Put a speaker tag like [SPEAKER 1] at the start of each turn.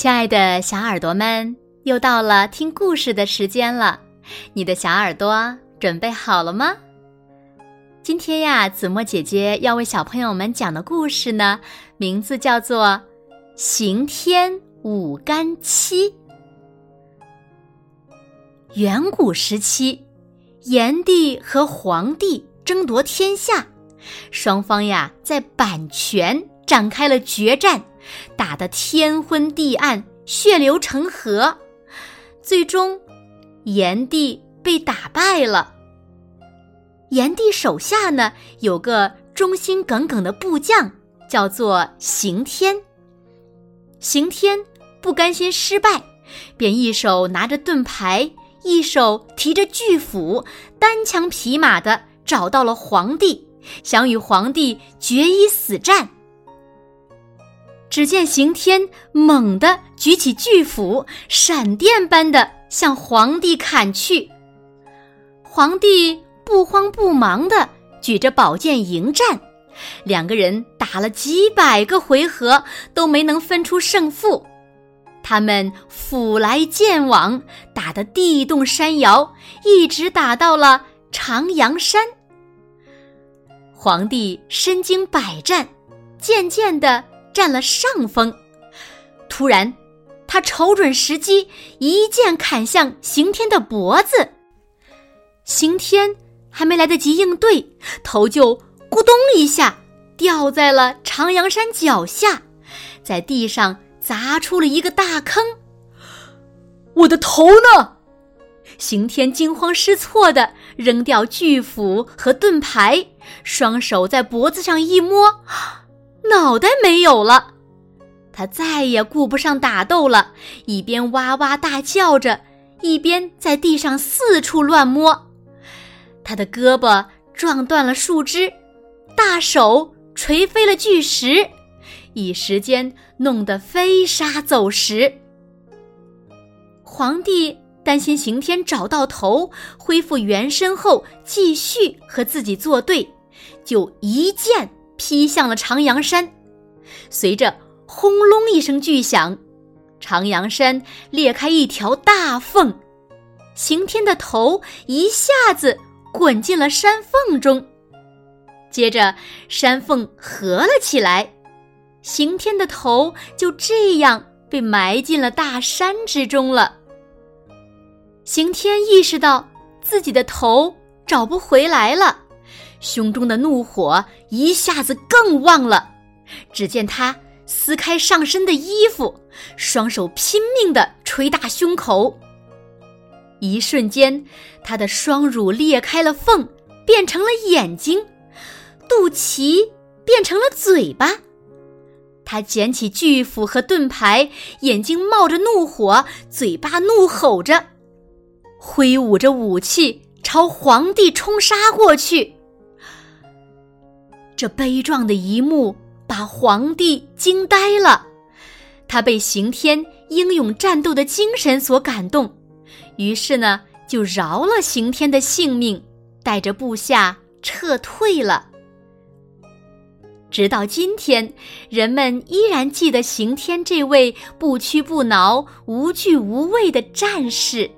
[SPEAKER 1] 亲爱的小耳朵们，又到了听故事的时间了。你的小耳朵准备好了吗？今天呀，子墨姐姐要为小朋友们讲的故事呢，名字叫做《刑天舞干戚》。远古时期，炎帝和黄帝争夺天下，双方呀在阪泉展开了决战。打得天昏地暗，血流成河，最终炎帝被打败了。炎帝手下呢有个忠心耿耿的部将，叫做刑天。刑天不甘心失败，便一手拿着盾牌，一手提着巨斧，单枪匹马的找到了皇帝，想与皇帝决一死战。只见刑天猛地举起巨斧，闪电般的向皇帝砍去。皇帝不慌不忙的举着宝剑迎战，两个人打了几百个回合都没能分出胜负。他们斧来剑往，打得地动山摇，一直打到了长阳山。皇帝身经百战，渐渐的。占了上风，突然，他瞅准时机，一剑砍向刑天的脖子。刑天还没来得及应对，头就咕咚一下掉在了长阳山脚下，在地上砸出了一个大坑。我的头呢？刑天惊慌失措地扔掉巨斧和盾牌，双手在脖子上一摸。脑袋没有了，他再也顾不上打斗了，一边哇哇大叫着，一边在地上四处乱摸。他的胳膊撞断了树枝，大手捶飞了巨石，一时间弄得飞沙走石。皇帝担心刑天找到头，恢复原身后继续和自己作对，就一剑。劈向了长阳山，随着轰隆一声巨响，长阳山裂开一条大缝，刑天的头一下子滚进了山缝中。接着，山缝合了起来，刑天的头就这样被埋进了大山之中了。刑天意识到自己的头找不回来了。胸中的怒火一下子更旺了，只见他撕开上身的衣服，双手拼命的捶打胸口。一瞬间，他的双乳裂开了缝，变成了眼睛；肚脐变成了嘴巴。他捡起巨斧和盾牌，眼睛冒着怒火，嘴巴怒吼着，挥舞着武器朝皇帝冲杀过去。这悲壮的一幕把皇帝惊呆了，他被刑天英勇战斗的精神所感动，于是呢就饶了刑天的性命，带着部下撤退了。直到今天，人们依然记得刑天这位不屈不挠、无惧无畏的战士。